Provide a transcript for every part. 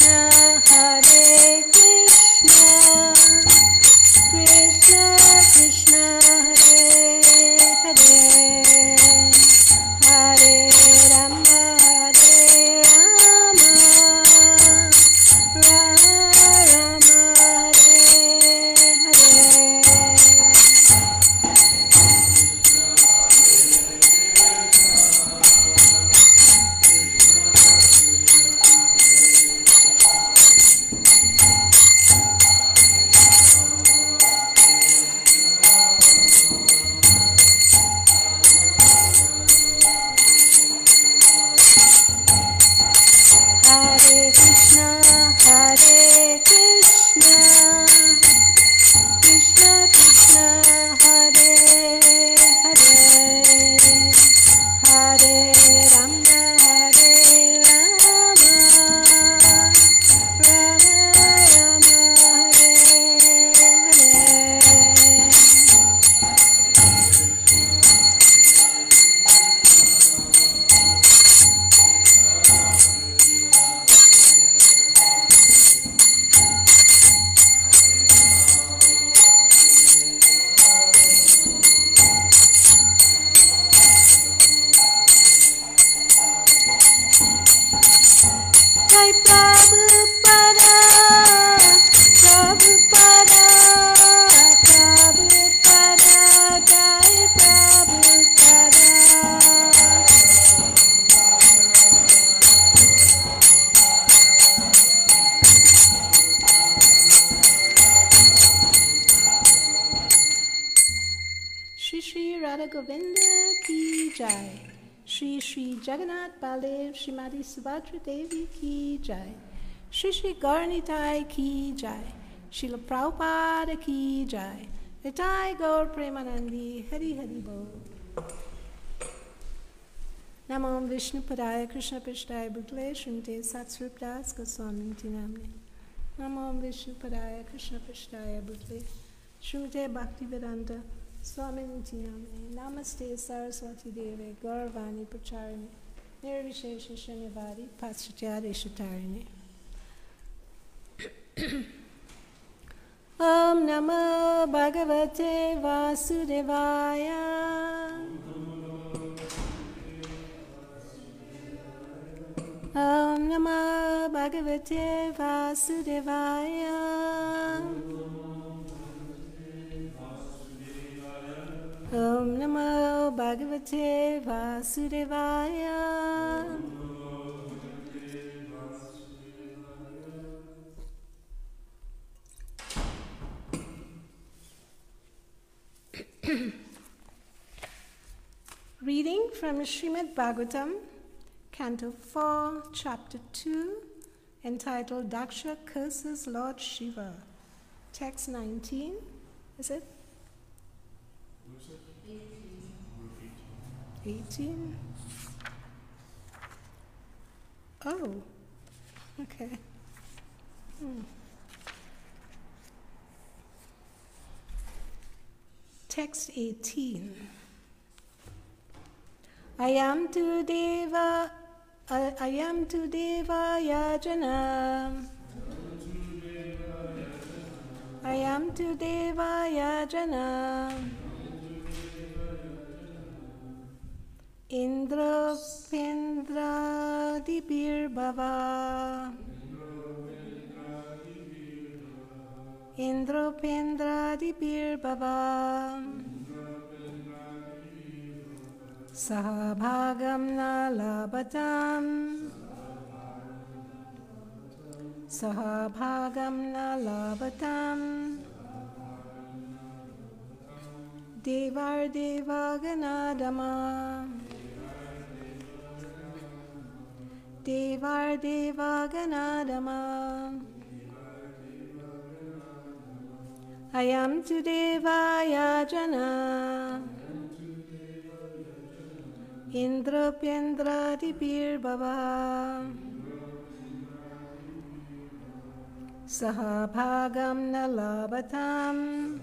Hare Govinda ki jai. Shri Shri Jagannath Baladev Shrimati Subhadra Devi ki jai. Shri Shri Gauranitai ki jai. Srila Prabhupada ki jai. Nitai Gaur Premanandi Hari Hari Bol. Namo Vishnu Padaya Krishna Pishtaya Bhutale Srimate Satsrup Das Goswami Namne. Namo Vishnu Padaya Krishna Pishtaya Bhutale Srimate Bhaktivedanta स्वामिन् में नमस्ते सरस्वती देवे गौरवाणी प्रचारिणे निर्विशेष शनिवारी पाश्चारेषु तारिणे ॐ नमो भगवते वासुदेवाय ॐ नमो भगवते वासुदेवाय Om Namo Bhagavate Vasudevaya. Reading from Srimad Bhagavatam, Canto 4, Chapter 2, entitled Daksha Curses Lord Shiva. Text 19, is it? 18. Oh, okay. Hmm. Text 18. I am to Deva, I, I am to Deva Yajana. I am to Deva Yajana. इन्द्रोऽप्यन्द्रादिभिर्भवा इन्द्रोपेन्द्रादिभिर्भवा सहभागं न लभताम् सहभागं न लभताम् देवार्देवागनादमा Devar Deva Ganadama. I am to Devaya Jana. Indra Pendra Dibir Baba. Sahabhagam Nalabatam.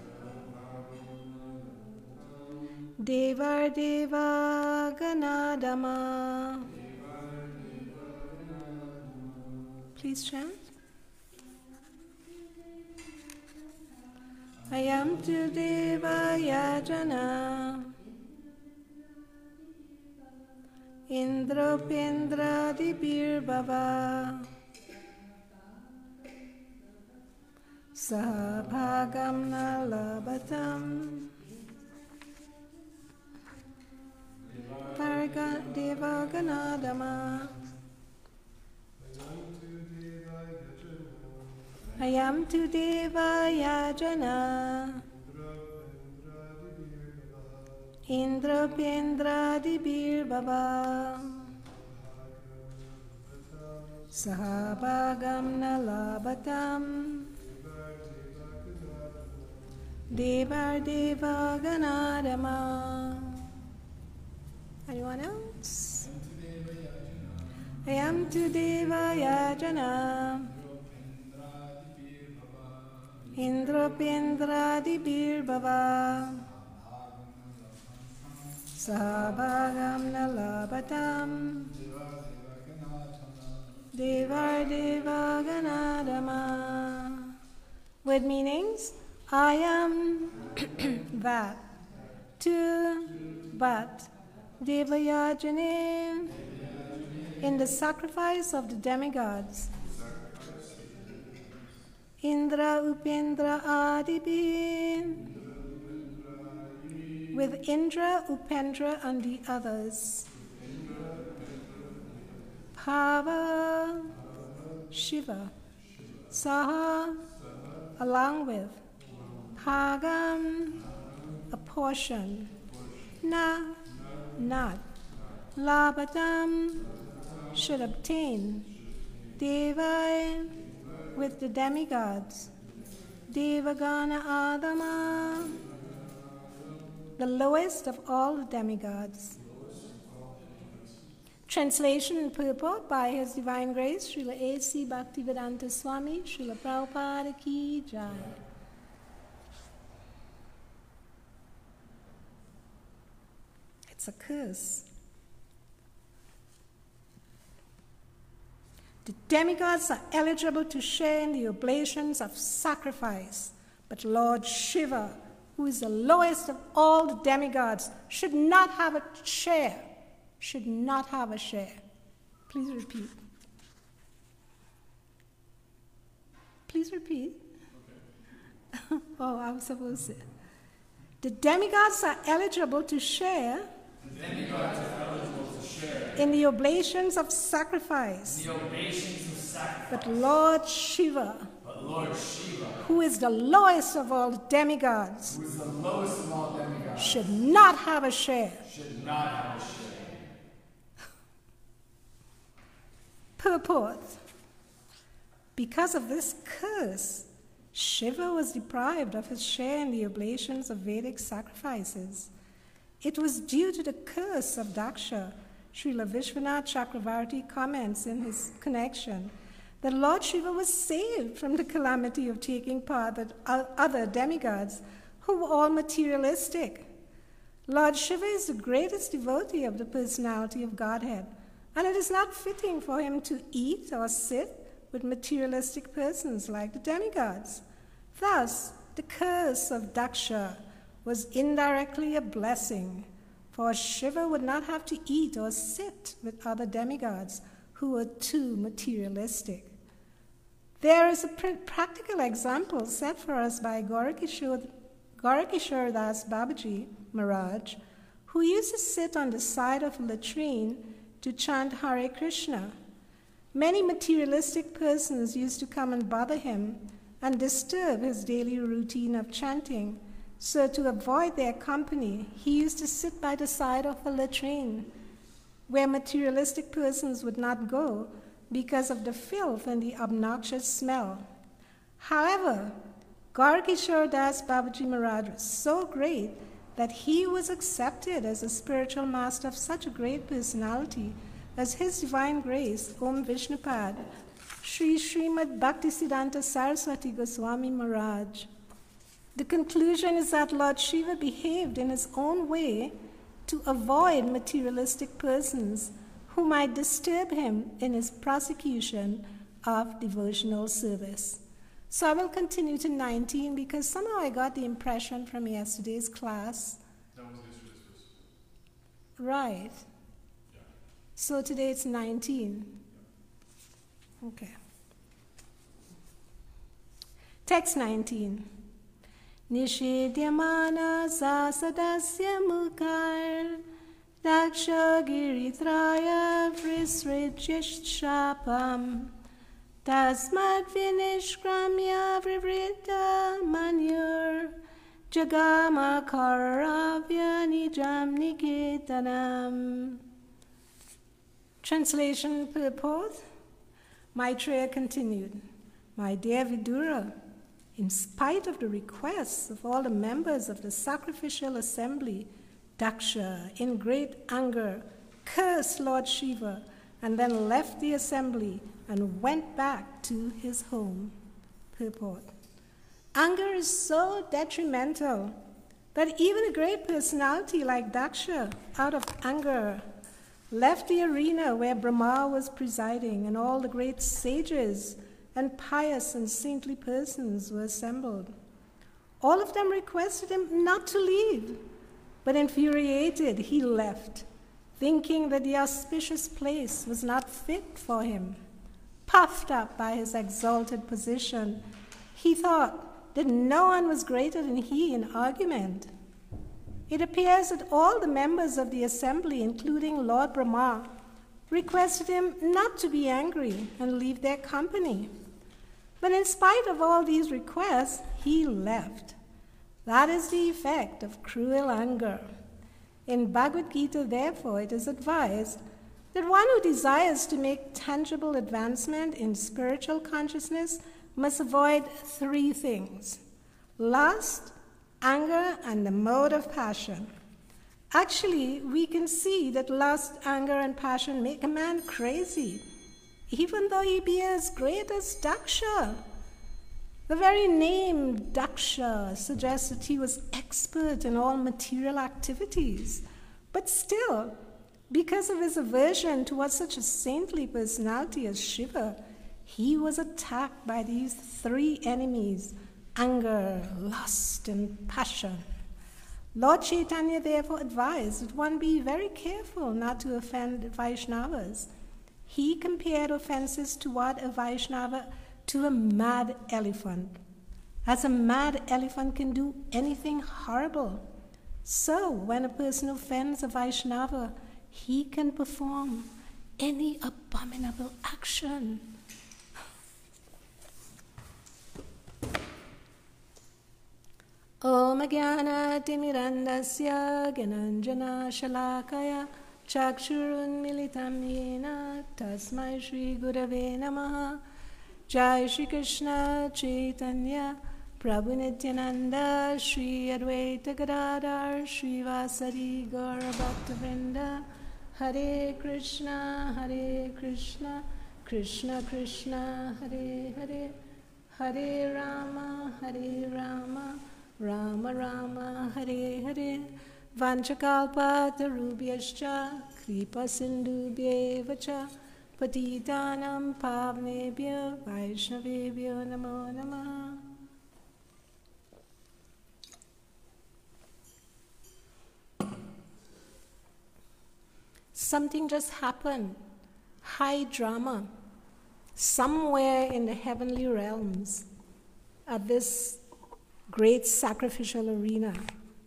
Devar Deva Ganadama. Please chant. I am to Devayajana. Indropindradibirbhava Sahabhagam nalabatam Varga Devaganadama I am to Devayajana Indrapendradibirbhava Sahabhagam nalabatam Devardevaganadama Anyone else? I am to Devayajana Indrapendradibirbhava Sahabhagam nalabatam Devardevaganadama With meanings, I am that, to, but, Devayajane in the sacrifice of the demigods. Indra Upendra Adibin with Indra, Upendra, and the others. Pava, Shiva, Saha, along with Pagam, a portion, na, not. Labhatam should obtain. Devai with the demigods. Devagana Adama, the lowest of all the demigods. Translation and purport by His Divine Grace, Srila A.C. Bhaktivedanta Swami, Srila Prabhupada Ki Jai. It's a curse. The demigods are eligible to share in the oblations of sacrifice, but Lord Shiva, who is the lowest of all the demigods, should not have a share. Should not have a share. Please repeat. Please repeat. oh, I was supposed to. The demigods are eligible to share in the oblations of sacrifice. obeisance of sacrifice. But Lord Shiva, But Lord Shiva, who is the lowest of all demigods, who is the lowest of all demigods, should not have a share. should not have a share. Purport Because of this curse, Shiva was deprived of his share in the oblations of Vedic sacrifices. It was due to the curse of Daksha. Srila Vishwanath Chakravarti comments in his connection that Lord Shiva was saved from the calamity of taking part with other demigods who were all materialistic. Lord Shiva is the greatest devotee of the personality of Godhead, and it is not fitting for him to eat or sit with materialistic persons like the demigods. Thus, the curse of Daksha was indirectly a blessing, for Shiva would not have to eat or sit with other demigods who were too materialistic. There is a pr- practical example set for us by Gaurakishore, Das Babaji Maharaj, who used to sit on the side of a latrine to chant Hare Krishna. Many materialistic persons used to come and bother him and disturb his daily routine of chanting. So, to avoid their company, he used to sit by the side of a latrine where materialistic persons would not go because of the filth and the obnoxious smell. However, Gaurakishore Das Babaji Maharaj was so great that he was accepted as a spiritual master of such a great personality as His Divine Grace, Om Vishnupad, Sri Srimad Bhaktisiddhanta Saraswati Goswami Maharaj. The conclusion is that Lord Shiva behaved in his own way to avoid materialistic persons who might disturb him in his prosecution of devotional service. So I will continue to 19 because somehow I got the impression from yesterday's class. Right. So today it's 19. Okay. Text 19. Nishidyamana sasadasya mukar dakshagiritraya vrisrijishapam tasmad vinishkramya vrivrita manur jagama karavya nijam niketanam Translation purport Maitreya continued, My dear Vidura, in spite of the requests of all the members of the sacrificial assembly, Daksha, in great anger, cursed Lord Shiva and then left the assembly and went back to his home. Purport Anger is so detrimental that even a great personality like Daksha, out of anger, left the arena where Brahma was presiding and all the great sages and pious and saintly persons were assembled. All of them requested him not to leave, but infuriated, he left, thinking that the auspicious place was not fit for him. Puffed up by his exalted position, he thought that no one was greater than he in argument. It appears that all the members of the assembly, including Lord Brahma, requested him not to be angry and leave their company. But in spite of all these requests, he left. That is the effect of cruel anger. In Bhagavad Gita, therefore, it is advised that one who desires to make tangible advancement in spiritual consciousness must avoid three things lust, anger, and the mode of passion. Actually, we can see that lust, anger, and passion make a man crazy, even though he be as great as Daksha. The very name Daksha suggests that he was expert in all material activities. But still, because of his aversion towards such a saintly personality as Shiva, he was attacked by these three enemies anger, lust, and passion. Lord Chaitanya therefore advised that one be very careful not to offend Vaishnavas. He compared offenses toward a Vaishnava to a mad elephant. As a mad elephant can do anything horrible, so when a person offends a Vaishnava, he can perform any abominable action. ॐ ज्ञानातिमिरन्दस्य ज्ञानञ्जनाशलाकया चक्षुरुन्मिलितं येन तस्मै श्रीगुरवे नमः। जय श्रीकृष्ण चैतन्य प्रभुनित्यानन्द श्री अद्वैतगदाधर श्रीवासरि गौरभक्तवृन्द। हरे कृष्ण हरे कृष्ण कृष्ण कृष्ण, हरे हरे। हरे राम हरे राम राम राम, हरे हरे। वाञ्छकाल्पातरुभ्यश्च कृपसिन्धुभ्येव च पतितानां पावनेभ्यो वैष्णवेभ्यो नमो नमः Something just happened. High drama. Somewhere in the heavenly realms at this great sacrificial arena.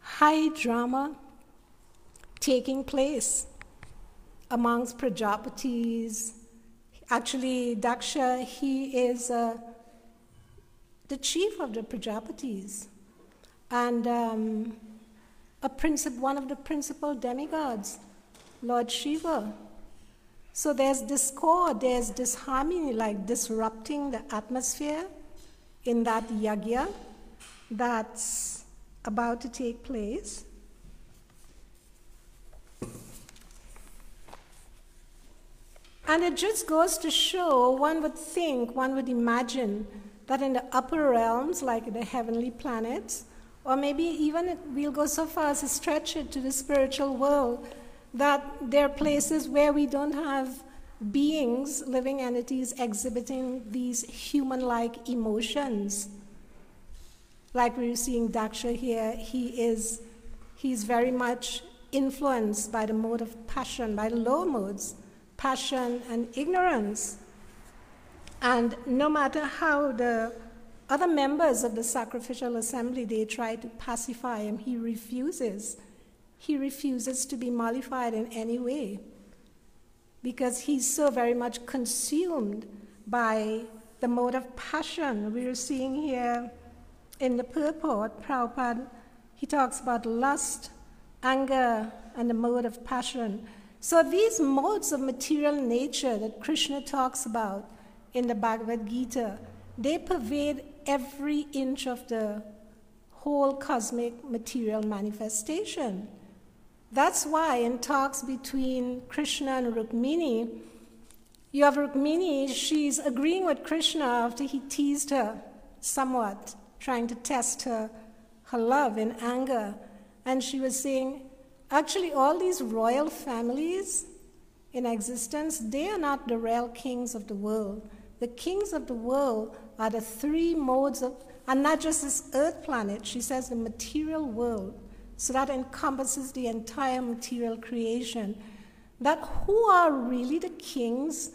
High drama taking place amongst Prajapatis. Actually, Daksha, he is uh, the chief of the Prajapatis and um, a princip- one of the principal demigods, Lord Shiva. So there's discord, there's disharmony, like disrupting the atmosphere in that yagya that's about to take place. And it just goes to show, one would think, one would imagine that in the upper realms, like the heavenly planets, or maybe even we'll go so far as to stretch it to the spiritual world, that there are places where we don't have beings, living entities, exhibiting these human like emotions. Like we're seeing Daksha here, he is he's very much influenced by the mode of passion, by the lower modes, passion and ignorance. And no matter how the other members of the sacrificial assembly they try to pacify him, he refuses. He refuses to be mollified in any way because he's so very much consumed by the mode of passion. We're seeing here in the purport, Prabhupada, he talks about lust, anger, and the mode of passion. So these modes of material nature that Krishna talks about in the Bhagavad Gita, they pervade every inch of the whole cosmic material manifestation. That's why in talks between Krishna and Rukmini, you have Rukmini, she's agreeing with Krishna after he teased her somewhat, trying to test her, her love in anger. And she was saying, actually, all these royal families in existence, they are not the real kings of the world. The kings of the world are the three modes of, and not just this earth planet, she says the material world. So that encompasses the entire material creation. That who are really the kings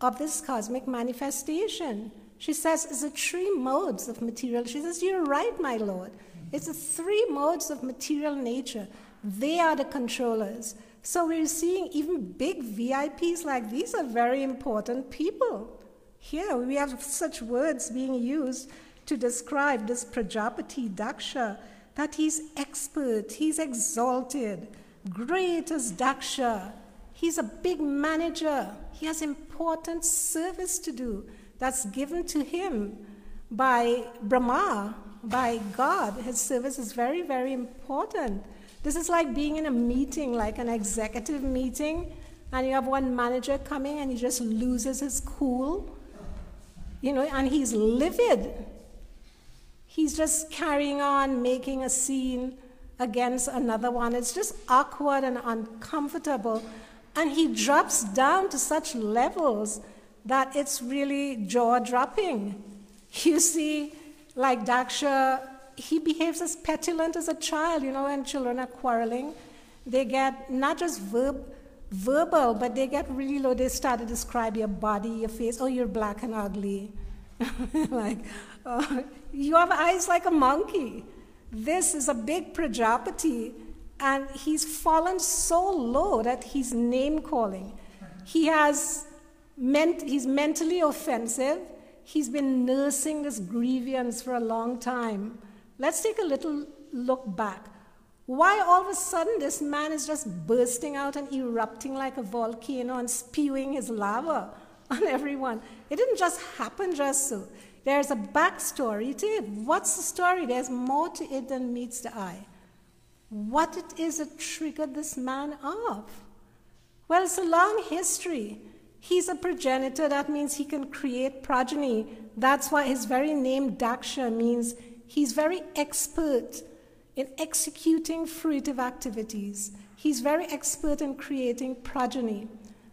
of this cosmic manifestation? She says it's the three modes of material. She says, You're right, my Lord. It's the three modes of material nature. They are the controllers. So we're seeing even big VIPs like these are very important people. Here we have such words being used to describe this Prajapati Daksha that he's expert, he's exalted, great as Daksha. He's a big manager. He has important service to do that's given to him by Brahma, by God. His service is very, very important. This is like being in a meeting, like an executive meeting, and you have one manager coming and he just loses his cool, you know, and he's livid. He's just carrying on, making a scene against another one. It's just awkward and uncomfortable. And he drops down to such levels that it's really jaw dropping. You see, like Daksha, he behaves as petulant as a child. You know, when children are quarreling, they get not just verb, verbal, but they get really low. They start to describe your body, your face. Oh, you're black and ugly. like, oh, you have eyes like a monkey. This is a big Prajapati, and he's fallen so low that he's name calling. He has ment- he's mentally offensive. He's been nursing this grievance for a long time. Let's take a little look back. Why all of a sudden this man is just bursting out and erupting like a volcano and spewing his lava on everyone? It didn't just happen just so. There's a backstory to it. What's the story? There's more to it than meets the eye. What it is that triggered this man off? Well, it's a long history. He's a progenitor, that means he can create progeny. That's why his very name, Daksha, means he's very expert in executing fruitive activities. He's very expert in creating progeny.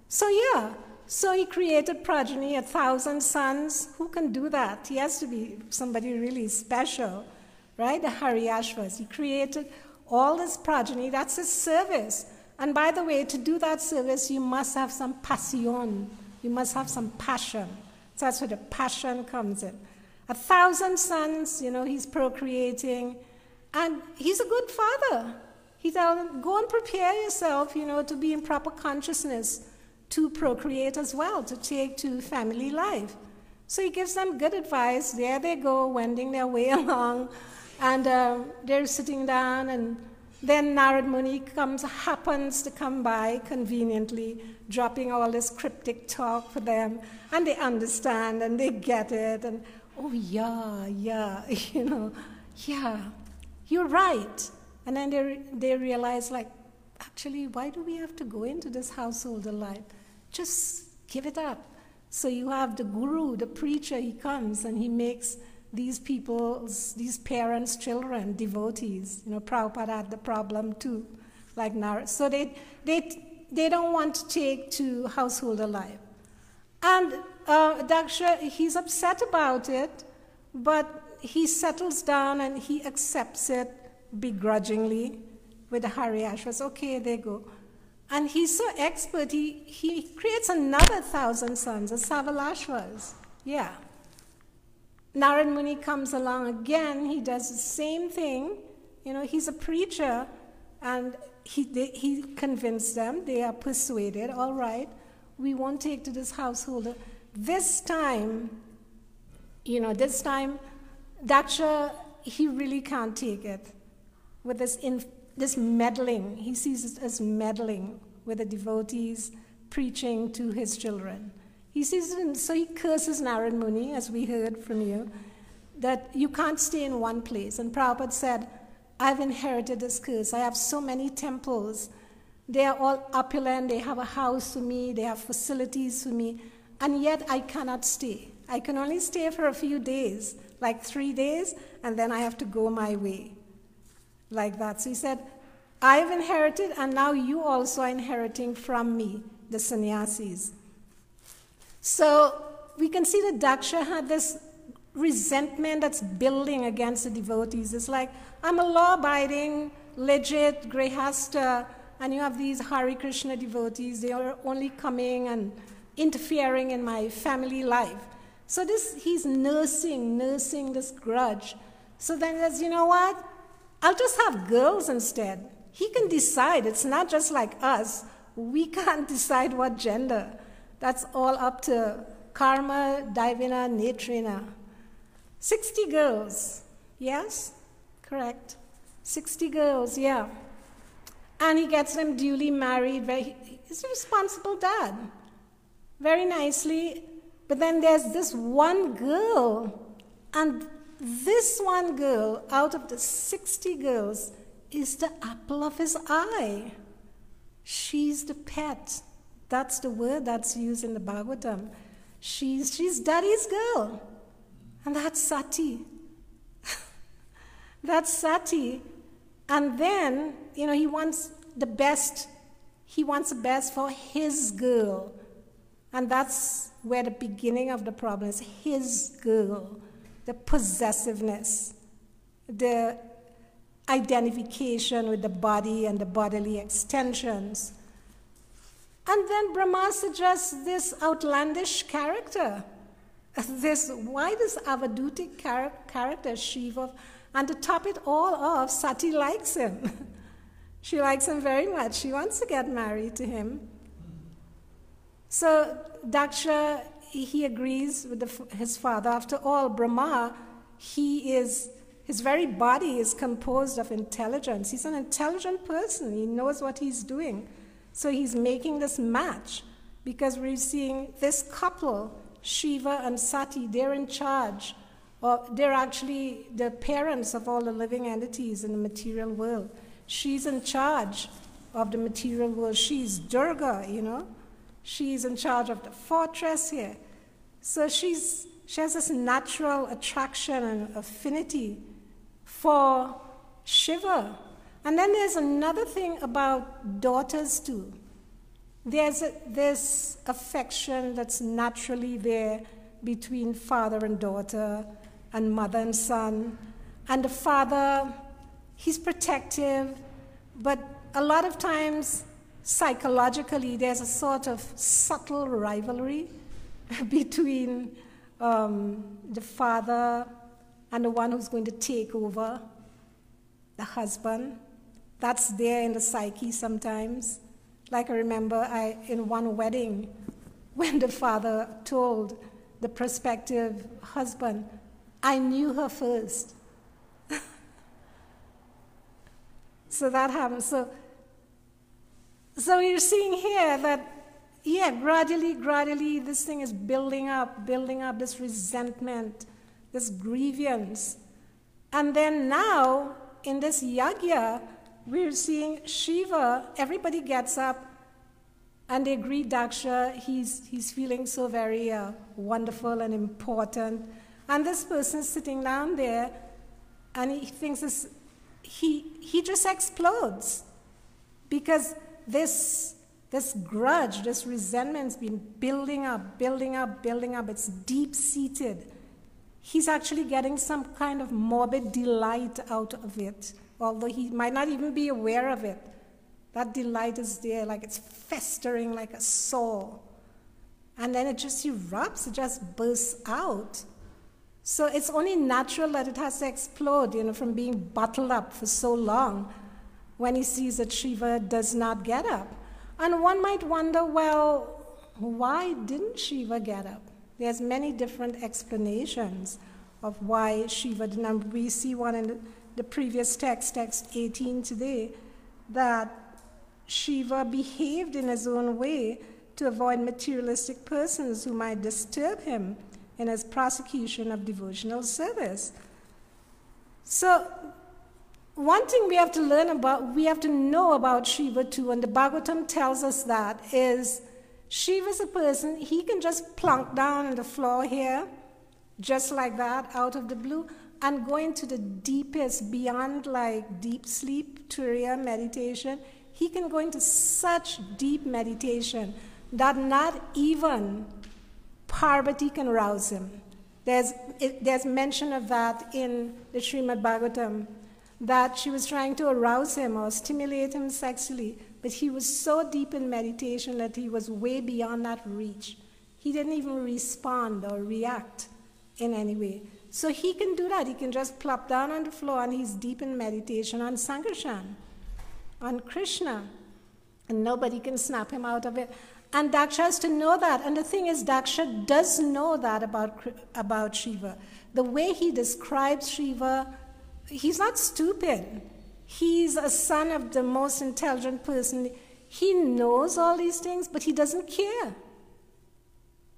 So, yeah, so he created progeny, a thousand sons. Who can do that? He has to be somebody really special, right? The Haryashvas. He created all this progeny. That's his service. And by the way, to do that service, you must have some passion. You must have some passion. So that's where the passion comes in. A thousand sons, you know, he's procreating. And he's a good father. He tells them, go and prepare yourself, you know, to be in proper consciousness, to procreate as well, to take to family life. So he gives them good advice. There they go, wending their way along. And uh, they're sitting down, and then Narad Muni comes, happens to come by conveniently, dropping all this cryptic talk for them. And they understand and they get it. And, oh, yeah, yeah, you know, yeah, you're right. And then they, they realize, like, actually, why do we have to go into this householder life? Just give it up. So you have the guru, the preacher, he comes and he makes these people's, these parents' children devotees. You know, Prabhupada had the problem too, like Narad. So they, they, they don't want to take to householder life. And uh, Daksha, he's upset about it, but he settles down and he accepts it begrudgingly with the Haryashvas. Okay, they go. And he's so expert, he, he creates another thousand sons, the Savalashvas. Yeah. Narad Muni comes along again, he does the same thing. You know, he's a preacher, and he, they, he convinced them, they are persuaded, all right, we won't take to this householder. This time, you know, this time, Daksha, he really can't take it with this, in, this meddling. He sees it as meddling with the devotees preaching to his children. He sees it, so he curses Narad Muni, as we heard from you, that you can't stay in one place. And Prabhupada said, I've inherited this curse. I have so many temples. They are all opulent. They have a house for me. They have facilities for me. And yet I cannot stay. I can only stay for a few days, like three days, and then I have to go my way. Like that. So he said, I've inherited, and now you also are inheriting from me, the sannyasis. So we can see that Daksha had this resentment that's building against the devotees. It's like, I'm a law abiding, legit Grihasta, and you have these Hare Krishna devotees. They are only coming and interfering in my family life. So this, he's nursing, nursing this grudge. So then he says, you know what? I'll just have girls instead. He can decide. It's not just like us. We can't decide what gender. That's all up to Karma, Divina, Netrina. 60 girls. Yes? Correct. 60 girls, yeah. And he gets them duly married. Very, he's a responsible dad. Very nicely. But then there's this one girl. And this one girl, out of the 60 girls, is the apple of his eye. She's the pet. That's the word that's used in the Bhagavatam. She's, she's daddy's girl. And that's Sati. that's Sati. And then, you know, he wants the best. He wants the best for his girl. And that's where the beginning of the problem is his girl, the possessiveness, the identification with the body and the bodily extensions. And then Brahma suggests this outlandish character, this why this avadutic char- character Shiva, and to top it all off, Sati likes him. she likes him very much. She wants to get married to him. So Daksha, he agrees with the, his father. After all, Brahma, he is his very body is composed of intelligence. He's an intelligent person. He knows what he's doing. So he's making this match because we're seeing this couple, Shiva and Sati, they're in charge. Or they're actually the parents of all the living entities in the material world. She's in charge of the material world. She's Durga, you know. She's in charge of the fortress here. So she's, she has this natural attraction and affinity for Shiva. And then there's another thing about daughters, too. There's a, this affection that's naturally there between father and daughter, and mother and son. And the father, he's protective, but a lot of times, psychologically, there's a sort of subtle rivalry between um, the father and the one who's going to take over, the husband. That's there in the psyche sometimes. Like I remember I, in one wedding, when the father told the prospective husband, I knew her first. so that happened. So, so you're seeing here that, yeah, gradually, gradually, this thing is building up, building up this resentment, this grievance. And then now, in this yagya, we're seeing Shiva, everybody gets up and they greet Daksha. He's, he's feeling so very uh, wonderful and important. And this person sitting down there, and he thinks this, he, he just explodes because this, this grudge, this resentment's been building up, building up, building up. It's deep seated. He's actually getting some kind of morbid delight out of it, although he might not even be aware of it. That delight is there, like it's festering like a sore. And then it just erupts, it just bursts out. So it's only natural that it has to explode, you know, from being bottled up for so long when he sees that Shiva does not get up. And one might wonder, well, why didn't Shiva get up? There's many different explanations of why Shiva didn't. We see one in the previous text, text 18 today, that Shiva behaved in his own way to avoid materialistic persons who might disturb him in his prosecution of devotional service. So, one thing we have to learn about, we have to know about Shiva too, and the Bhagavatam tells us that, is Shiva's a person, he can just plunk down on the floor here, just like that, out of the blue, and go into the deepest, beyond like deep sleep, turiya meditation. He can go into such deep meditation that not even Parvati can rouse him. There's, it, there's mention of that in the Srimad Bhagavatam, that she was trying to arouse him or stimulate him sexually, but he was so deep in meditation that he was way beyond that reach. He didn't even respond or react in any way. So he can do that. He can just plop down on the floor and he's deep in meditation on Sankarshan, on Krishna, and nobody can snap him out of it. And Daksha has to know that. And the thing is, Daksha does know that about, about Shiva. The way he describes Shiva, he's not stupid. He's a son of the most intelligent person. He knows all these things, but he doesn't care.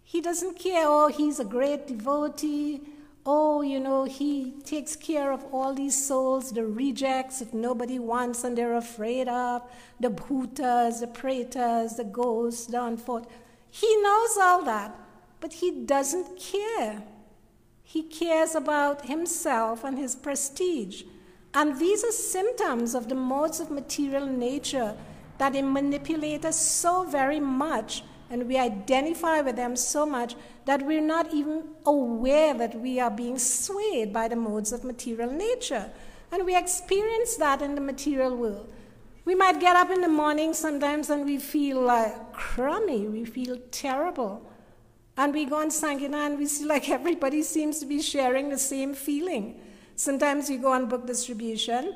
He doesn't care, oh, he's a great devotee. Oh, you know, he takes care of all these souls, the rejects that nobody wants and they're afraid of, the bhutas, the pretas, the ghosts, down forth. He knows all that, but he doesn't care. He cares about himself and his prestige. And these are symptoms of the modes of material nature that they manipulate us so very much and we identify with them so much that we're not even aware that we are being swayed by the modes of material nature. And we experience that in the material world. We might get up in the morning sometimes and we feel like crummy, we feel terrible. And we go on Sankirtan and we see like everybody seems to be sharing the same feeling. Sometimes you go on book distribution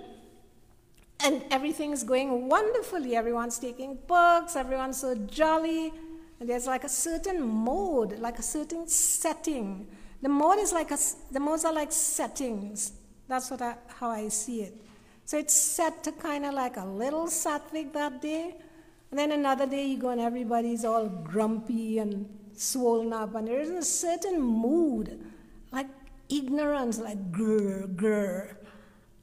and everything is going wonderfully. Everyone's taking books, everyone's so jolly. There's like a certain mode, like a certain setting. The mode is like a, the modes are like settings. That's what I, how I see it. So it's set to kind of like a little sattvic that day, and then another day you go and everybody's all grumpy and swollen up, and there is a certain mood, like ignorance, like grr, grr.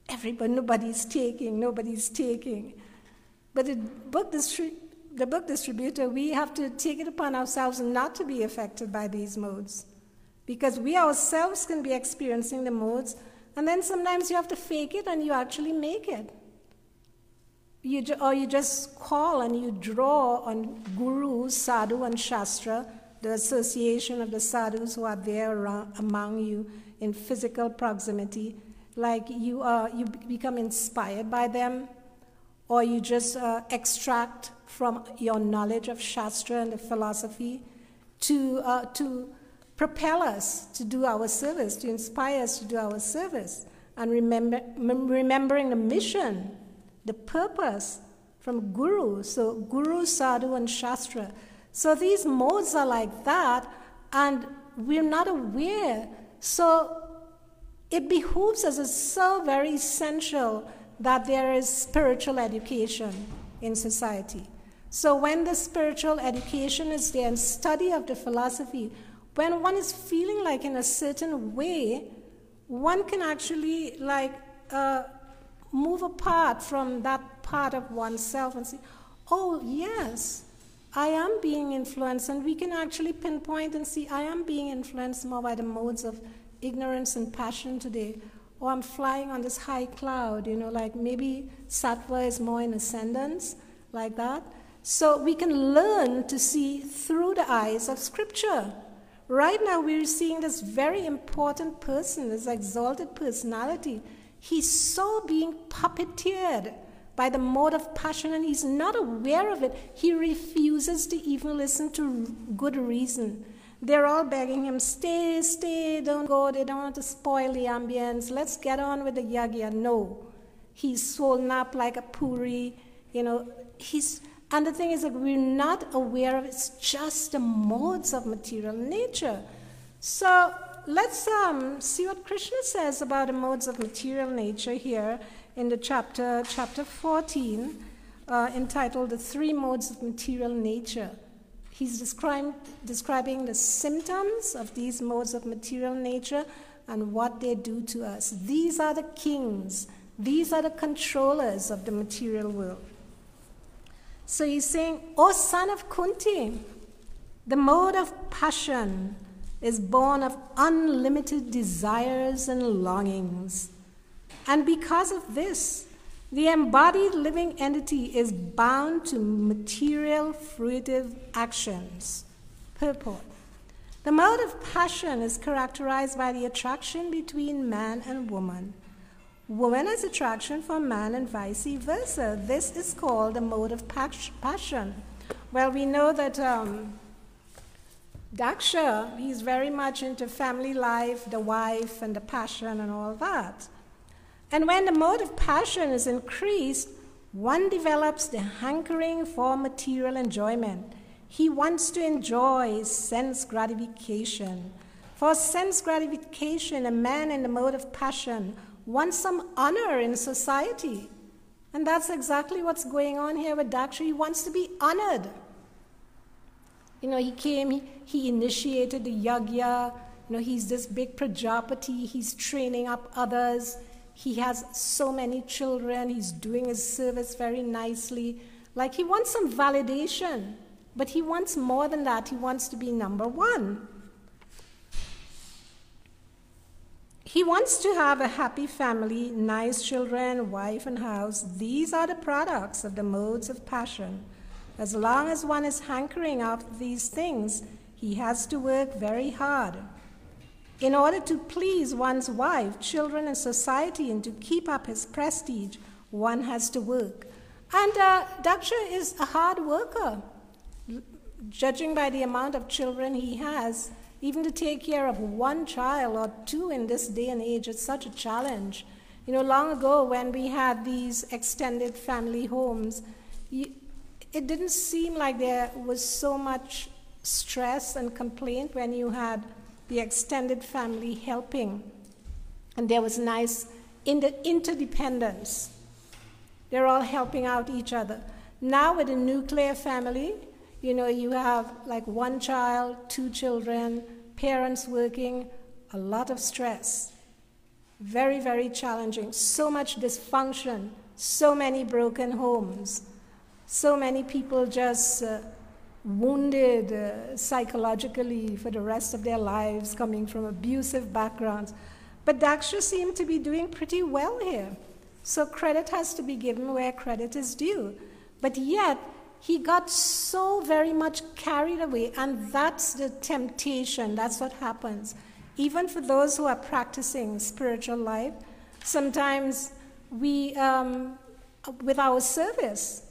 Everybody, nobody's taking, nobody's taking. But the book, distri- the book distributor, we have to take it upon ourselves not to be affected by these modes. Because we ourselves can be experiencing the modes, and then sometimes you have to fake it and you actually make it. You ju- or you just call and you draw on Guru, Sadhu, and Shastra, the association of the sadhus who are there around, among you in physical proximity. Like you, are, you become inspired by them, or you just uh, extract from your knowledge of Shastra and the philosophy to, uh, to propel us to do our service, to inspire us to do our service. And remember, mem- remembering the mission, the purpose from Guru. So, Guru, Sadhu, and Shastra. So, these modes are like that, and we're not aware. So, it behooves us, it's so very essential that there is spiritual education in society. So, when the spiritual education is there and study of the philosophy, when one is feeling like in a certain way, one can actually like uh, move apart from that part of oneself and say, oh, yes, I am being influenced. And we can actually pinpoint and see, I am being influenced more by the modes of ignorance and passion today. Or I'm flying on this high cloud, you know, like maybe sattva is more in ascendance, like that. So we can learn to see through the eyes of scripture. Right now, we're seeing this very important person, this exalted personality. He's so being puppeteered by the mode of passion, and he's not aware of it. He refuses to even listen to good reason. They're all begging him, stay, stay, don't go, they don't want to spoil the ambience, let's get on with the yagya. No. He's swollen up like a puri, you know, he's and the thing is that we're not aware of it's just the modes of material nature. So let's um, see what Krishna says about the modes of material nature here in the chapter, chapter 14, uh, entitled The Three Modes of Material Nature. He's describing the symptoms of these modes of material nature and what they do to us. These are the kings, these are the controllers of the material world. So he's saying, O son of Kunti, the mode of passion is born of unlimited desires and longings. And because of this, the embodied living entity is bound to material fruitive actions. Purport. The mode of passion is characterized by the attraction between man and woman. Woman has attraction for man and vice versa. This is called the mode of passion. Well, we know that um, Daksha, he's very much into family life, the wife, and the passion, and all that. And when the mode of passion is increased, one develops the hankering for material enjoyment. He wants to enjoy sense gratification. For sense gratification, a man in the mode of passion wants some honor in society. And that's exactly what's going on here with Daksha. He wants to be honored. You know, he came, he, he initiated the yagya. You know, he's this big Prajapati. He's training up others. He has so many children. He's doing his service very nicely. Like he wants some validation, but he wants more than that. He wants to be number one. He wants to have a happy family, nice children, wife, and house. These are the products of the modes of passion. As long as one is hankering after these things, he has to work very hard. In order to please one's wife, children, and society, and to keep up his prestige, one has to work. And uh, Daksha is a hard worker. Judging by the amount of children he has, even to take care of one child or two in this day and age is such a challenge. You know, long ago when we had these extended family homes, it didn't seem like there was so much stress and complaint when you had the extended family helping. And there was nice inter- interdependence. They're all helping out each other. Now, with a nuclear family, you know, you have like one child, two children, parents working, a lot of stress. Very, very challenging. So much dysfunction, so many broken homes, so many people just uh, wounded uh, psychologically for the rest of their lives, coming from abusive backgrounds. But Daksha seemed to be doing pretty well here. So credit has to be given where credit is due. But yet, he got so very much carried away, and that's the temptation. That's what happens. Even for those who are practicing spiritual life, sometimes we, um, with our service,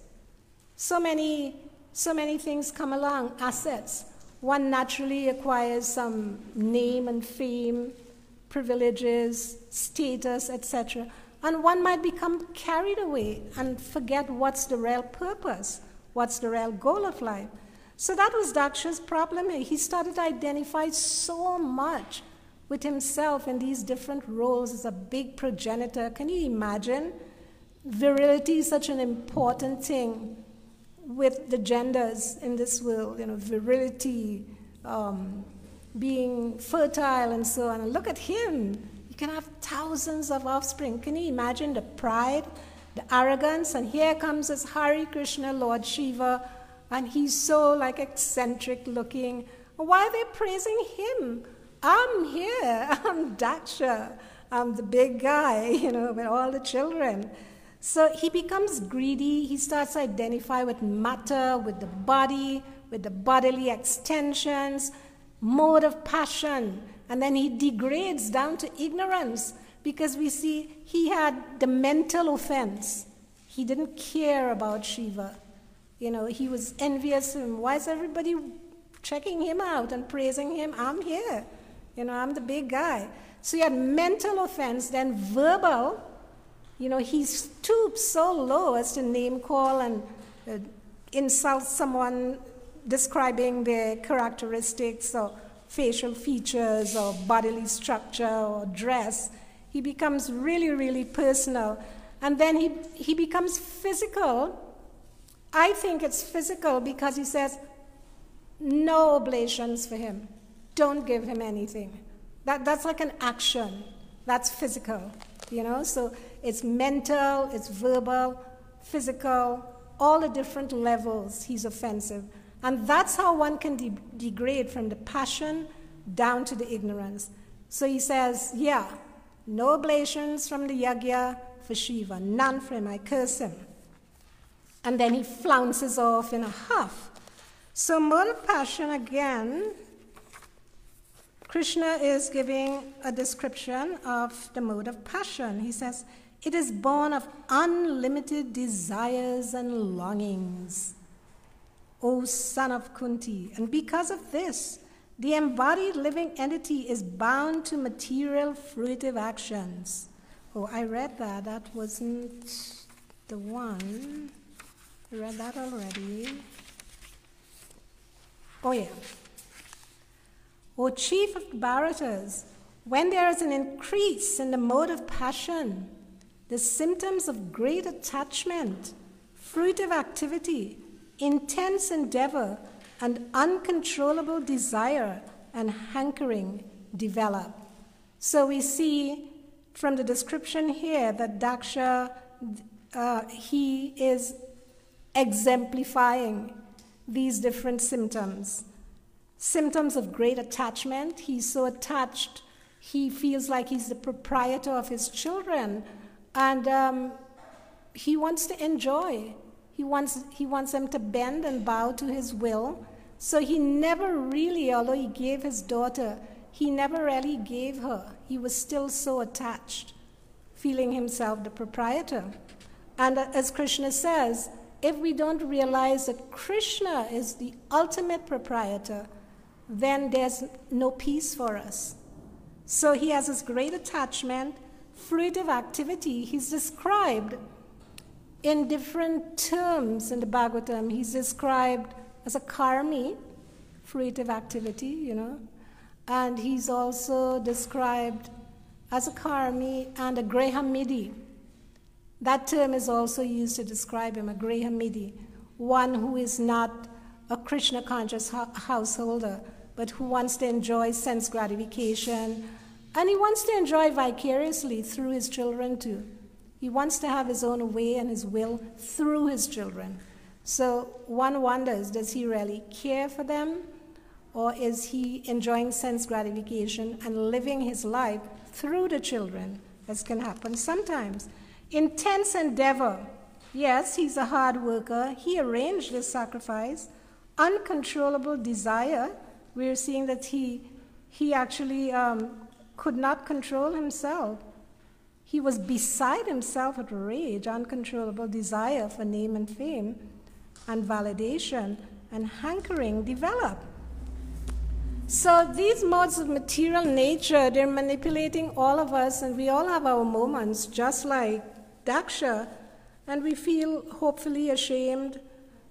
so many so many things come along, assets. One naturally acquires some name and fame, privileges, status, etc. And one might become carried away and forget what's the real purpose, what's the real goal of life. So that was Daksha's problem. He started to identify so much with himself in these different roles as a big progenitor. Can you imagine? Virility is such an important thing with the genders in this world, you know, virility, um, being fertile, and so on. And look at him. You can have thousands of offspring. Can you imagine the pride, the arrogance? And here comes this Hari Krishna, Lord Shiva, and he's so like eccentric looking. Why are they praising him? I'm here. I'm Daksha. I'm the big guy, you know, with all the children. So he becomes greedy. He starts to identify with matter, with the body, with the bodily extensions, mode of passion. And then he degrades down to ignorance because we see he had the mental offense. He didn't care about Shiva. You know, he was envious of him. Why is everybody checking him out and praising him? I'm here. You know, I'm the big guy. So he had mental offense, then verbal you know, he stoops so low as to name call and uh, insult someone describing their characteristics or facial features or bodily structure or dress. He becomes really, really personal. And then he, he becomes physical. I think it's physical because he says, no oblations for him. Don't give him anything. That, that's like an action. That's physical, you know? So it's mental, it's verbal, physical, all the different levels he's offensive. And that's how one can de- degrade from the passion down to the ignorance. So he says, yeah, no oblations from the yagya for Shiva, none for him, I curse him. And then he flounces off in a huff. So, of passion again, Krishna is giving a description of the mode of passion. He says, it is born of unlimited desires and longings. O son of Kunti, and because of this, the embodied living entity is bound to material fruitive actions. Oh, I read that. That wasn't the one. I read that already. Oh, yeah. O chief of Bharatas, when there is an increase in the mode of passion, the symptoms of great attachment, fruitive activity, intense endeavor, and uncontrollable desire and hankering develop. So we see from the description here that Daksha, uh, he is exemplifying these different symptoms. Symptoms of great attachment. He's so attached, he feels like he's the proprietor of his children, and um, he wants to enjoy. He wants, he wants them to bend and bow to his will. So he never really, although he gave his daughter, he never really gave her. He was still so attached, feeling himself the proprietor. And uh, as Krishna says, if we don't realize that Krishna is the ultimate proprietor, then there's no peace for us. So he has this great attachment, fruitive activity. He's described in different terms in the Bhagavatam. He's described as a karmi, fruitive activity, you know, and he's also described as a karmi and a grihamedhi. That term is also used to describe him, a grihamedhi, one who is not a Krishna conscious householder, but who wants to enjoy sense gratification. And he wants to enjoy vicariously through his children too. He wants to have his own way and his will through his children. So one wonders does he really care for them? Or is he enjoying sense gratification and living his life through the children, as can happen sometimes? Intense endeavor. Yes, he's a hard worker. He arranged this sacrifice. Uncontrollable desire. We're seeing that he, he actually um, could not control himself. He was beside himself with rage, uncontrollable desire for name and fame, and validation and hankering developed. So these modes of material nature, they're manipulating all of us, and we all have our moments, just like Daksha, and we feel hopefully ashamed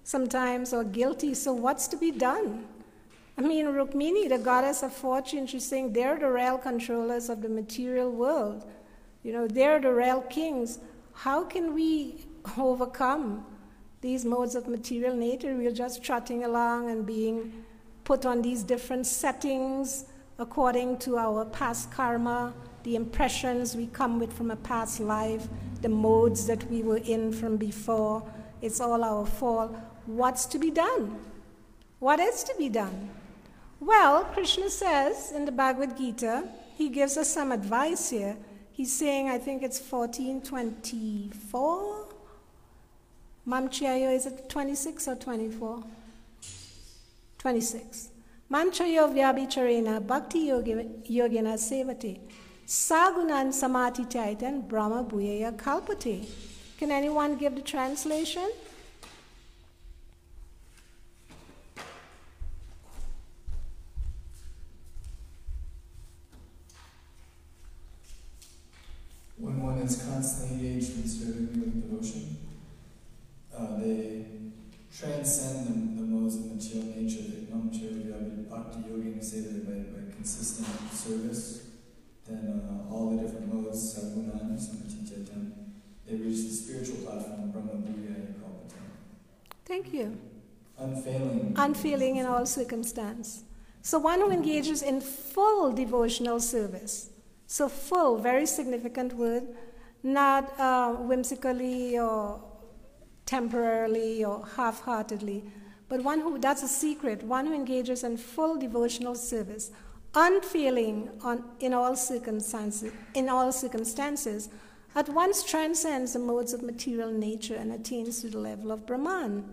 sometimes or guilty. So what's to be done? I mean, Rukmini, the goddess of fortune, she's saying they're the real controllers of the material world. You know, they're the real kings. How can we overcome these modes of material nature? We're just trotting along and being put on these different settings according to our past karma, the impressions we come with from a past life, the modes that we were in from before. It's all our fault. What's to be done? What is to be done? Well, Krishna says in the Bhagavad Gita, he gives us some advice here. He's saying, I think it's 1424. Mamchayo, is it 26 or 24? 26. Manchayo vyabhicharena bhakti yogina sevate sagunan samati taitan brahma bhuyaya kalpate. Can anyone give the translation? When one is constantly engaged in serving me with devotion, uh, they transcend the, the modes of material nature, They the Mamchayavi Bhakti Yogi Niseva by, by consistent service, then uh, all the different modes, Sagunan, Samatijatan, they reach the spiritual platform, Brahma Bhuya. Thank you. Unfailing. Unfailing in all circumstance. So one who engages in full devotional service. So full, very significant word, not uh, whimsically or temporarily or half heartedly, but one who, that's a secret, one who engages in full devotional service, unfailing on, in, all circumstances, in all circumstances, at once transcends the modes of material nature and attains to the level of Brahman.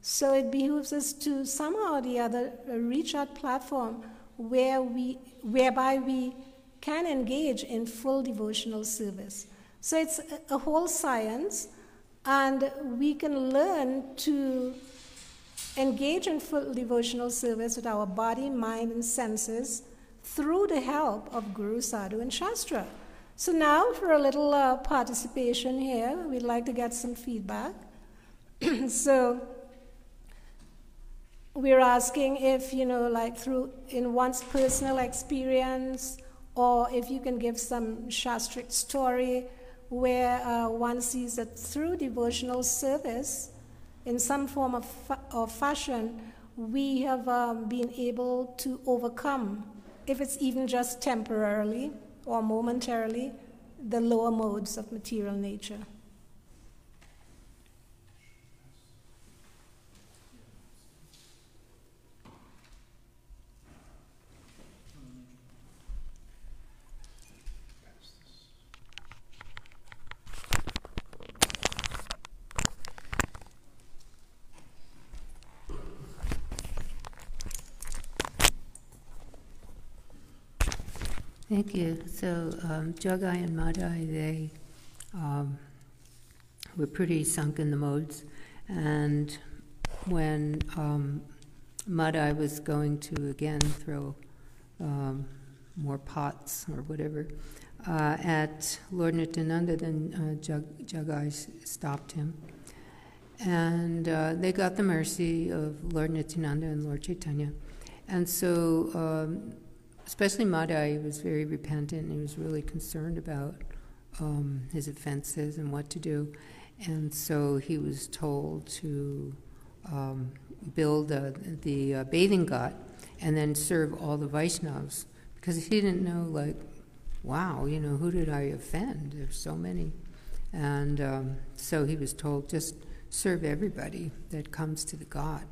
So it behooves us to somehow or the other reach that platform where we, whereby we can engage in full devotional service. So it's a, whole science and we can learn to engage in full devotional service with our body, mind, and senses through the help of Guru, Sadhu, and Shastra. So, now for a little uh, participation here, we'd like to get some feedback. so, we're asking if, you know, like through in one's personal experience, or if you can give some Shastric story where uh, one sees that through devotional service, in some form of, fa- of fashion, we have um, been able to overcome, if it's even just temporarily or momentarily, the lower modes of material nature. Thank you. So um, Jagai and Madai, they um, were pretty sunk in the modes, and when um, Madai was going to again throw um, more pots or whatever uh, at Lord Nityananda, then uh, Jag- Jagai stopped him. And uh, they got the mercy of Lord Nityananda and Lord Chaitanya. And so um, especially Madai was very repentant and he was really concerned about um, his offenses and what to do. And so he was told to um, build uh, the uh, bathing ghat and then serve all the Vaishnavas because he didn't know, like, wow, you know, who did I offend? There's so many. And um, so he was told, just serve everybody that comes to the ghat.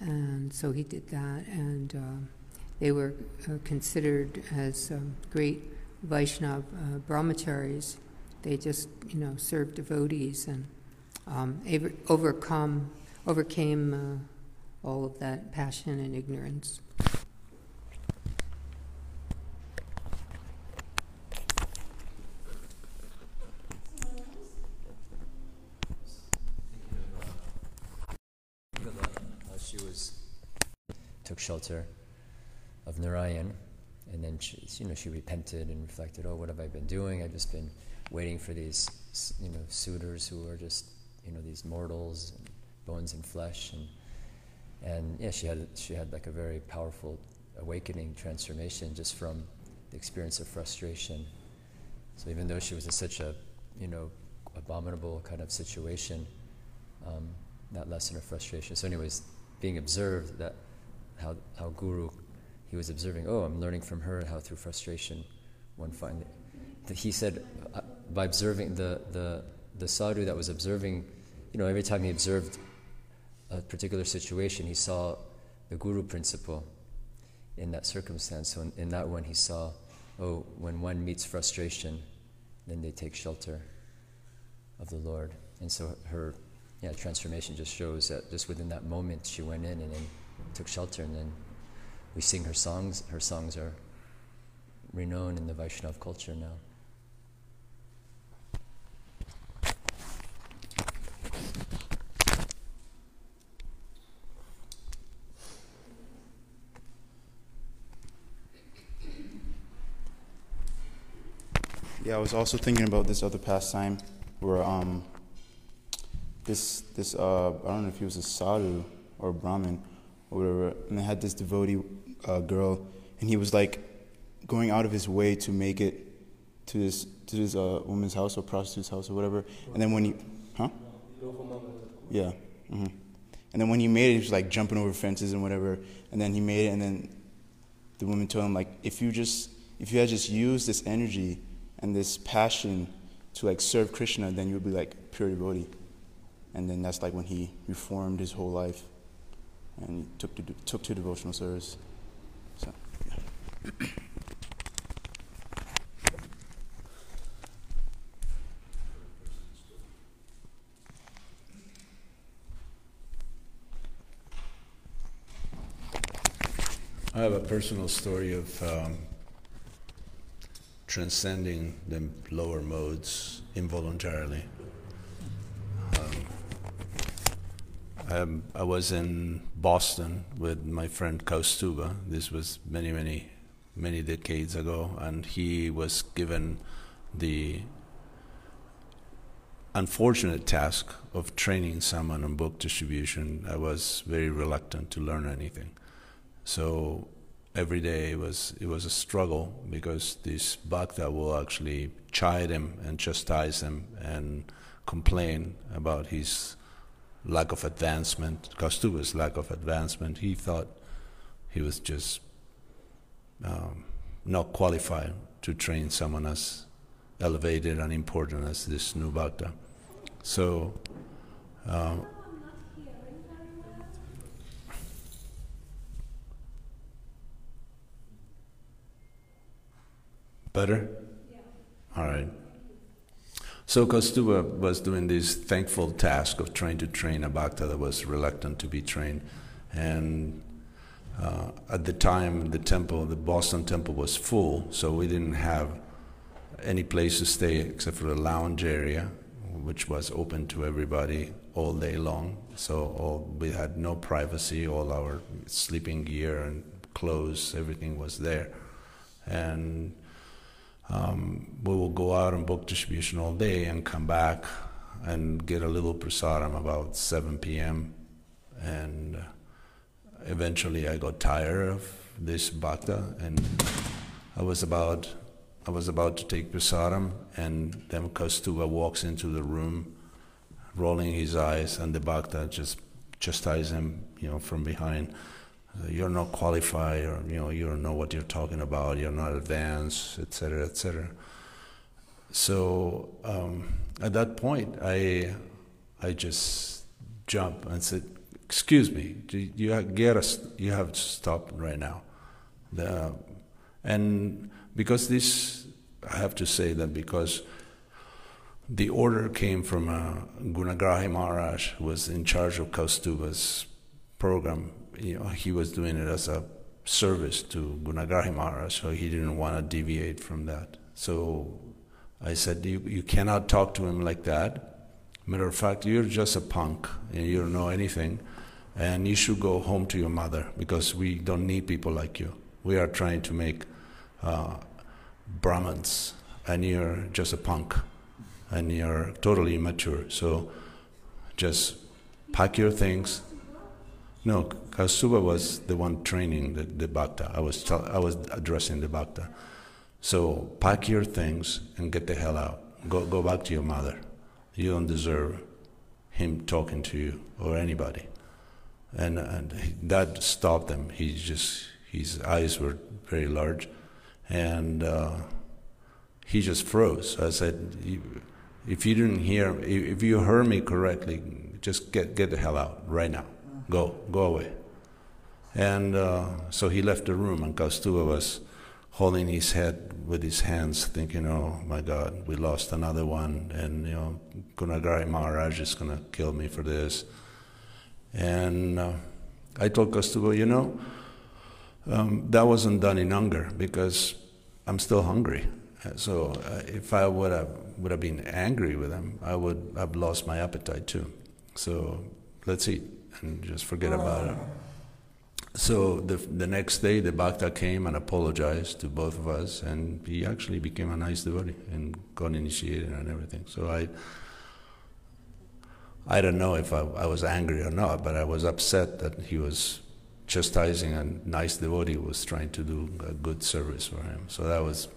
And so he did that. And um, they were uh, considered as um, great Vaishnav uh, brahmacharis. They just, you know, served devotees and um, over- overcome, overcame uh, all of that passion and ignorance. took shelter of Narayan, and then she, you know she repented and reflected. Oh, what have I been doing? I've just been waiting for these you know suitors who are just you know these mortals, and bones and flesh, and and yeah, she had she had like a very powerful awakening transformation just from the experience of frustration. So even though she was in such a you know abominable kind of situation, um, that lesson of frustration. So, anyways, being observed that how how Guru he was observing. Oh, I'm learning from her how through frustration one find. that He said uh, by observing the the the sadhu that was observing, you know, every time he observed a particular situation, he saw the guru principle in that circumstance. So in, in that one, he saw, oh, when one meets frustration, then they take shelter of the Lord. And so her yeah, transformation just shows that just within that moment she went in and then took shelter and then we sing her songs. Her songs are renowned in the Vaishnav culture now. Yeah, I was also thinking about this other pastime where um this this uh I don't know if he was a sadhu or a brahmin or whatever, and they had this devotee uh, girl, and he was like going out of his way to make it to this to this uh, woman's house or prostitute's house or whatever, and then when he, huh? Yeah. Mm-hmm. And then when he made it, he was like jumping over fences and whatever, and then he made it, and then the woman told him like if you just if you had just used this energy and this passion to like serve Krishna, then you would be like pure devotee. And then that's like when he reformed his whole life and took to took to devotional service. I have a personal story of um, transcending the lower modes involuntarily. Um, um, I was in Boston with my friend Kaustuba. This was many, many, many decades ago, and he was given the unfortunate task of training someone on book distribution. I was very reluctant to learn anything. So every day it was it was a struggle because this bhakta will actually chide him and chastise him and complain about his lack of advancement, Kaustuba's lack of advancement. He thought he was just um, not qualified to train someone as elevated and important as this new bhakta. So. Um, Better? All right. So Kaustuba was doing this thankful task of trying to train a bhakta that was reluctant to be trained. And at the time, the temple, the Boston temple was full, so we didn't have any place to stay except for the lounge area, which was open to everybody all day long. So all, we had no privacy, all our sleeping gear and clothes, everything was there. And um, we will go out and book distribution all day and come back and get a little prasadam about 7 p.m. And uh, eventually I got tired of this bhakta and I was about I was about to take prasadam and then Kaustuba walks into the room rolling his eyes and the bhakta just chastises him, you know, from behind. You're not qualified or you know you don't know what you're talking about you're not advanced etc etc so um, at that point i i just jump and said excuse me you get you have to stop right now the, and because this i have to say that because the order came from uh, Gunagrahi Maharaj, who was in charge of Kaustuba's program you know, he was doing it as a service to Gunagrahi Maharaj, so he didn't want to deviate from that. So I said, you, you cannot talk to him like that. Matter of fact, you're just a punk and you don't know anything, and you should go home to your mother because we don't need people like you. We are trying to make uh, Brahmins, and you're just a punk, and you're totally immature. So just pack your things, no, Kaustuba was the one training the, the bhakta. I was, tell, I was addressing the bhakta. So pack your things and get the hell out. Go, go back to your mother. You don't deserve him talking to you or anybody. And, and that stopped him. He just, his eyes were very large. And uh, he just froze. I said, if you didn't hear, if you heard me correctly, just get, get the hell out right now. Go, go away. And uh, so he left the room, and Kaustuba was holding his head with his hands, thinking, "Oh my God, we lost another one, and you know, Gunagrahi Maharaj is to kill me for this." And uh, I told Kaustuba, "You know, um, that wasn't done in anger because I'm still hungry. So uh, if I would have would have been angry with him, I would have lost my appetite too. So let's eat." and just forget about it. So the the next day, the Bhakta came and apologized to both of us, and he actually became a nice devotee and got initiated and everything. So I. I don't know if I, I was angry or not, but I was upset that he was chastising a nice devotee who was trying to do a good service for him. So that was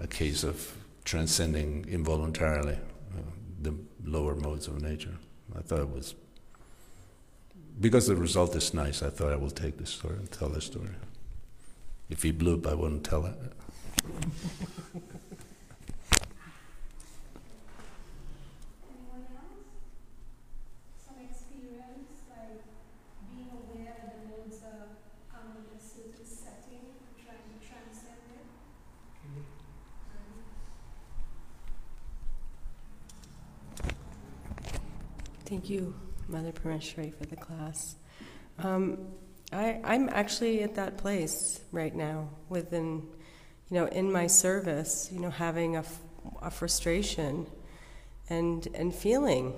a case of transcending involuntarily uh, the lower modes of nature. I thought it was because the result is nice, I thought I will take this story and tell the story. If he blew up, I wouldn't tell it. Anyone else? Some experience, like being aware that the modes are coming in a certain setting, trying to transcend it? Thank you, Mother Parmeshwari, for the class. Um, I, I'm actually at that place right now, within, you know, in my service, you know, having a, a frustration and and feeling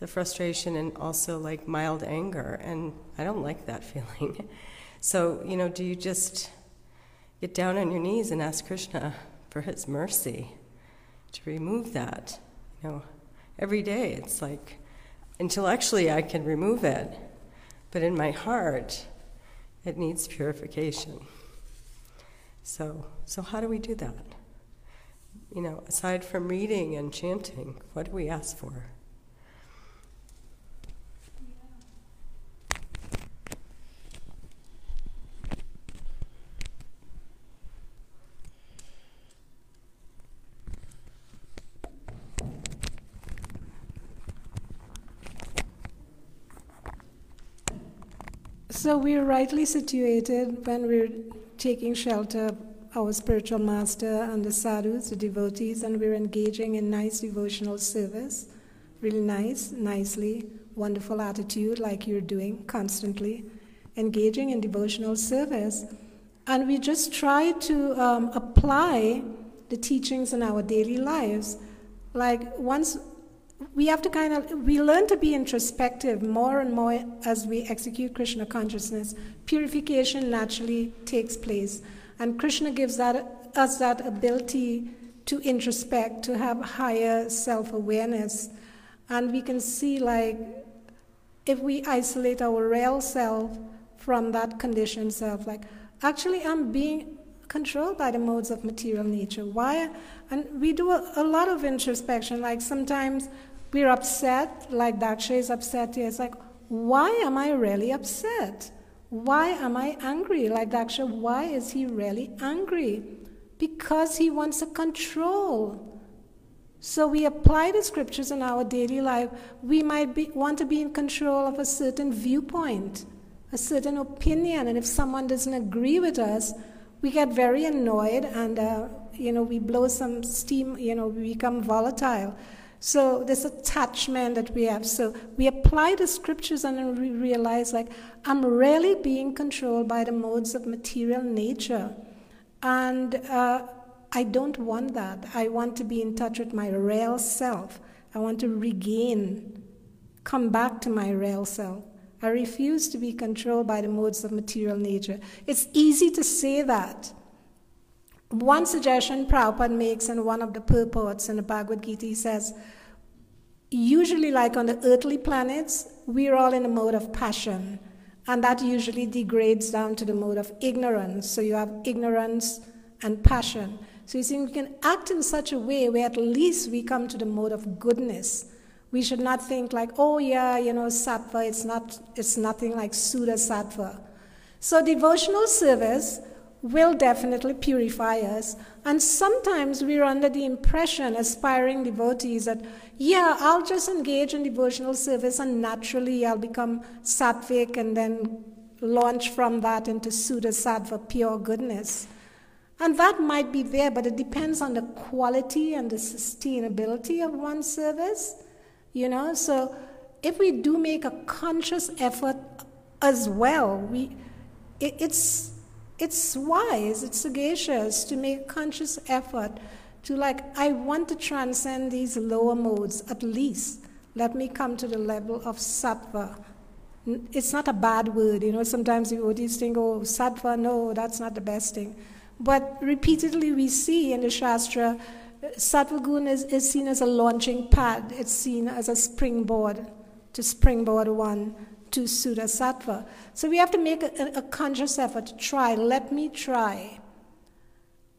the frustration and also like mild anger, and I don't like that feeling. so, you know, do you just get down on your knees and ask Krishna for His mercy to remove that? You know, every day it's like intellectually I can remove it, but in my heart, It needs purification. So, so how do we do that? You know, aside from reading and chanting, what do we ask for? So we're rightly situated when we're taking shelter our spiritual master and the sadhus, the devotees, and we're engaging in nice devotional service. Really nice, nicely, wonderful attitude like you're doing constantly, engaging in devotional service. And we just try to um, apply the teachings in our daily lives. Like once we have to kind of we learn to be introspective more and more as we execute krishna consciousness. Purification naturally takes place. And krishna gives that, us that ability to introspect to have higher self-awareness. And we can see like if we isolate our real self from that conditioned self like actually i'm being controlled by the modes of material nature. Why? And we do a, a lot of introspection. Like sometimes we're upset, like Daksha is upset here. It's like, why am I really upset? Why am I angry? Like Daksha, why is he really angry? Because he wants a control. So we apply the scriptures in our daily life. We might be, want to be in control of a certain viewpoint, a certain opinion, and if someone doesn't agree with us, we get very annoyed and uh, you know we blow some steam. You know we become volatile. So this attachment that we have. So we apply the scriptures and then we realize like I'm really being controlled by the modes of material nature. And uh, I don't want that. I want to be in touch with my real self. I want to regain, come back to my real self. I refuse to be controlled by the modes of material nature. It's easy to say that. One suggestion Prabhupada makes in one of the purports in the Bhagavad Gita, he says, usually, like on the earthly planets, we're all in a mode of passion, and that usually degrades down to the mode of ignorance. So you have ignorance and passion. So you see, we can act in such a way where at least we come to the mode of goodness. We should not think like, oh yeah, you know, sattva, it's not it's nothing like Sudha sattva. So devotional service will definitely purify us. And sometimes we're under the impression, aspiring devotees, that, yeah, I'll just engage in devotional service and naturally I'll become sattvic and then launch from that into Sudha sattva, pure goodness. And that might be there, but it depends on the quality and the sustainability of one's service. You know, so if we do make a conscious effort as well, we, it, it's it's wise, it's sagacious to make conscious effort to like, I want to transcend these lower modes at least. Let me come to the level of sattva. It's not a bad word, you know. Sometimes devotees think, oh, sattva, no, that's not the best thing. But repeatedly we see in the Shastra, uh, sattva gun is, is seen as a launching pad, it's seen as a springboard to springboard one to Sudha Sattva. So we have to make a, a conscious effort to try. Let me try.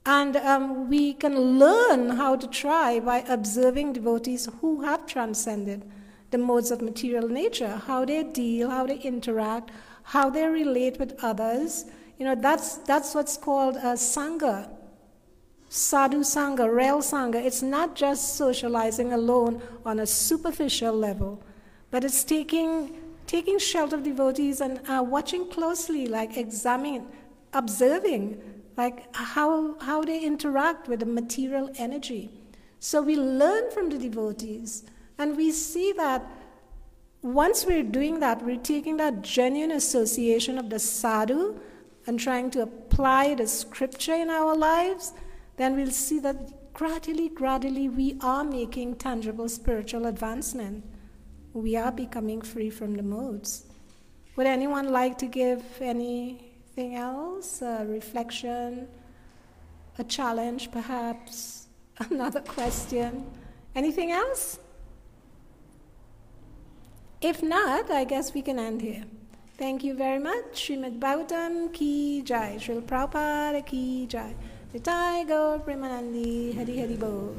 And um, we can learn how to try by observing devotees who have transcended the modes of material nature, how they deal, how they interact, how they relate with others. You know, that's, that's what's called a sangha. Sadhu Sangha, real Sangha. It's not just socializing alone on a superficial level, but it's taking taking shelter of devotees and uh, watching closely, like examining, observing, like how, how they interact with the material energy. So we learn from the devotees, and we see that once we're doing that, we're taking that genuine association of the sadhu and trying to apply the scripture in our lives, then we'll see that gradually, gradually, we are making tangible spiritual advancement we are becoming free from the modes. Would anyone like to give anything else? A reflection, a challenge, perhaps, another question? Anything else? If not, I guess we can end here. Thank you very much. Srimad Bhagavatam ki jai. Srila Prabhupada ki jai. Nitai Gaur Premanandi Hari Hari Bol.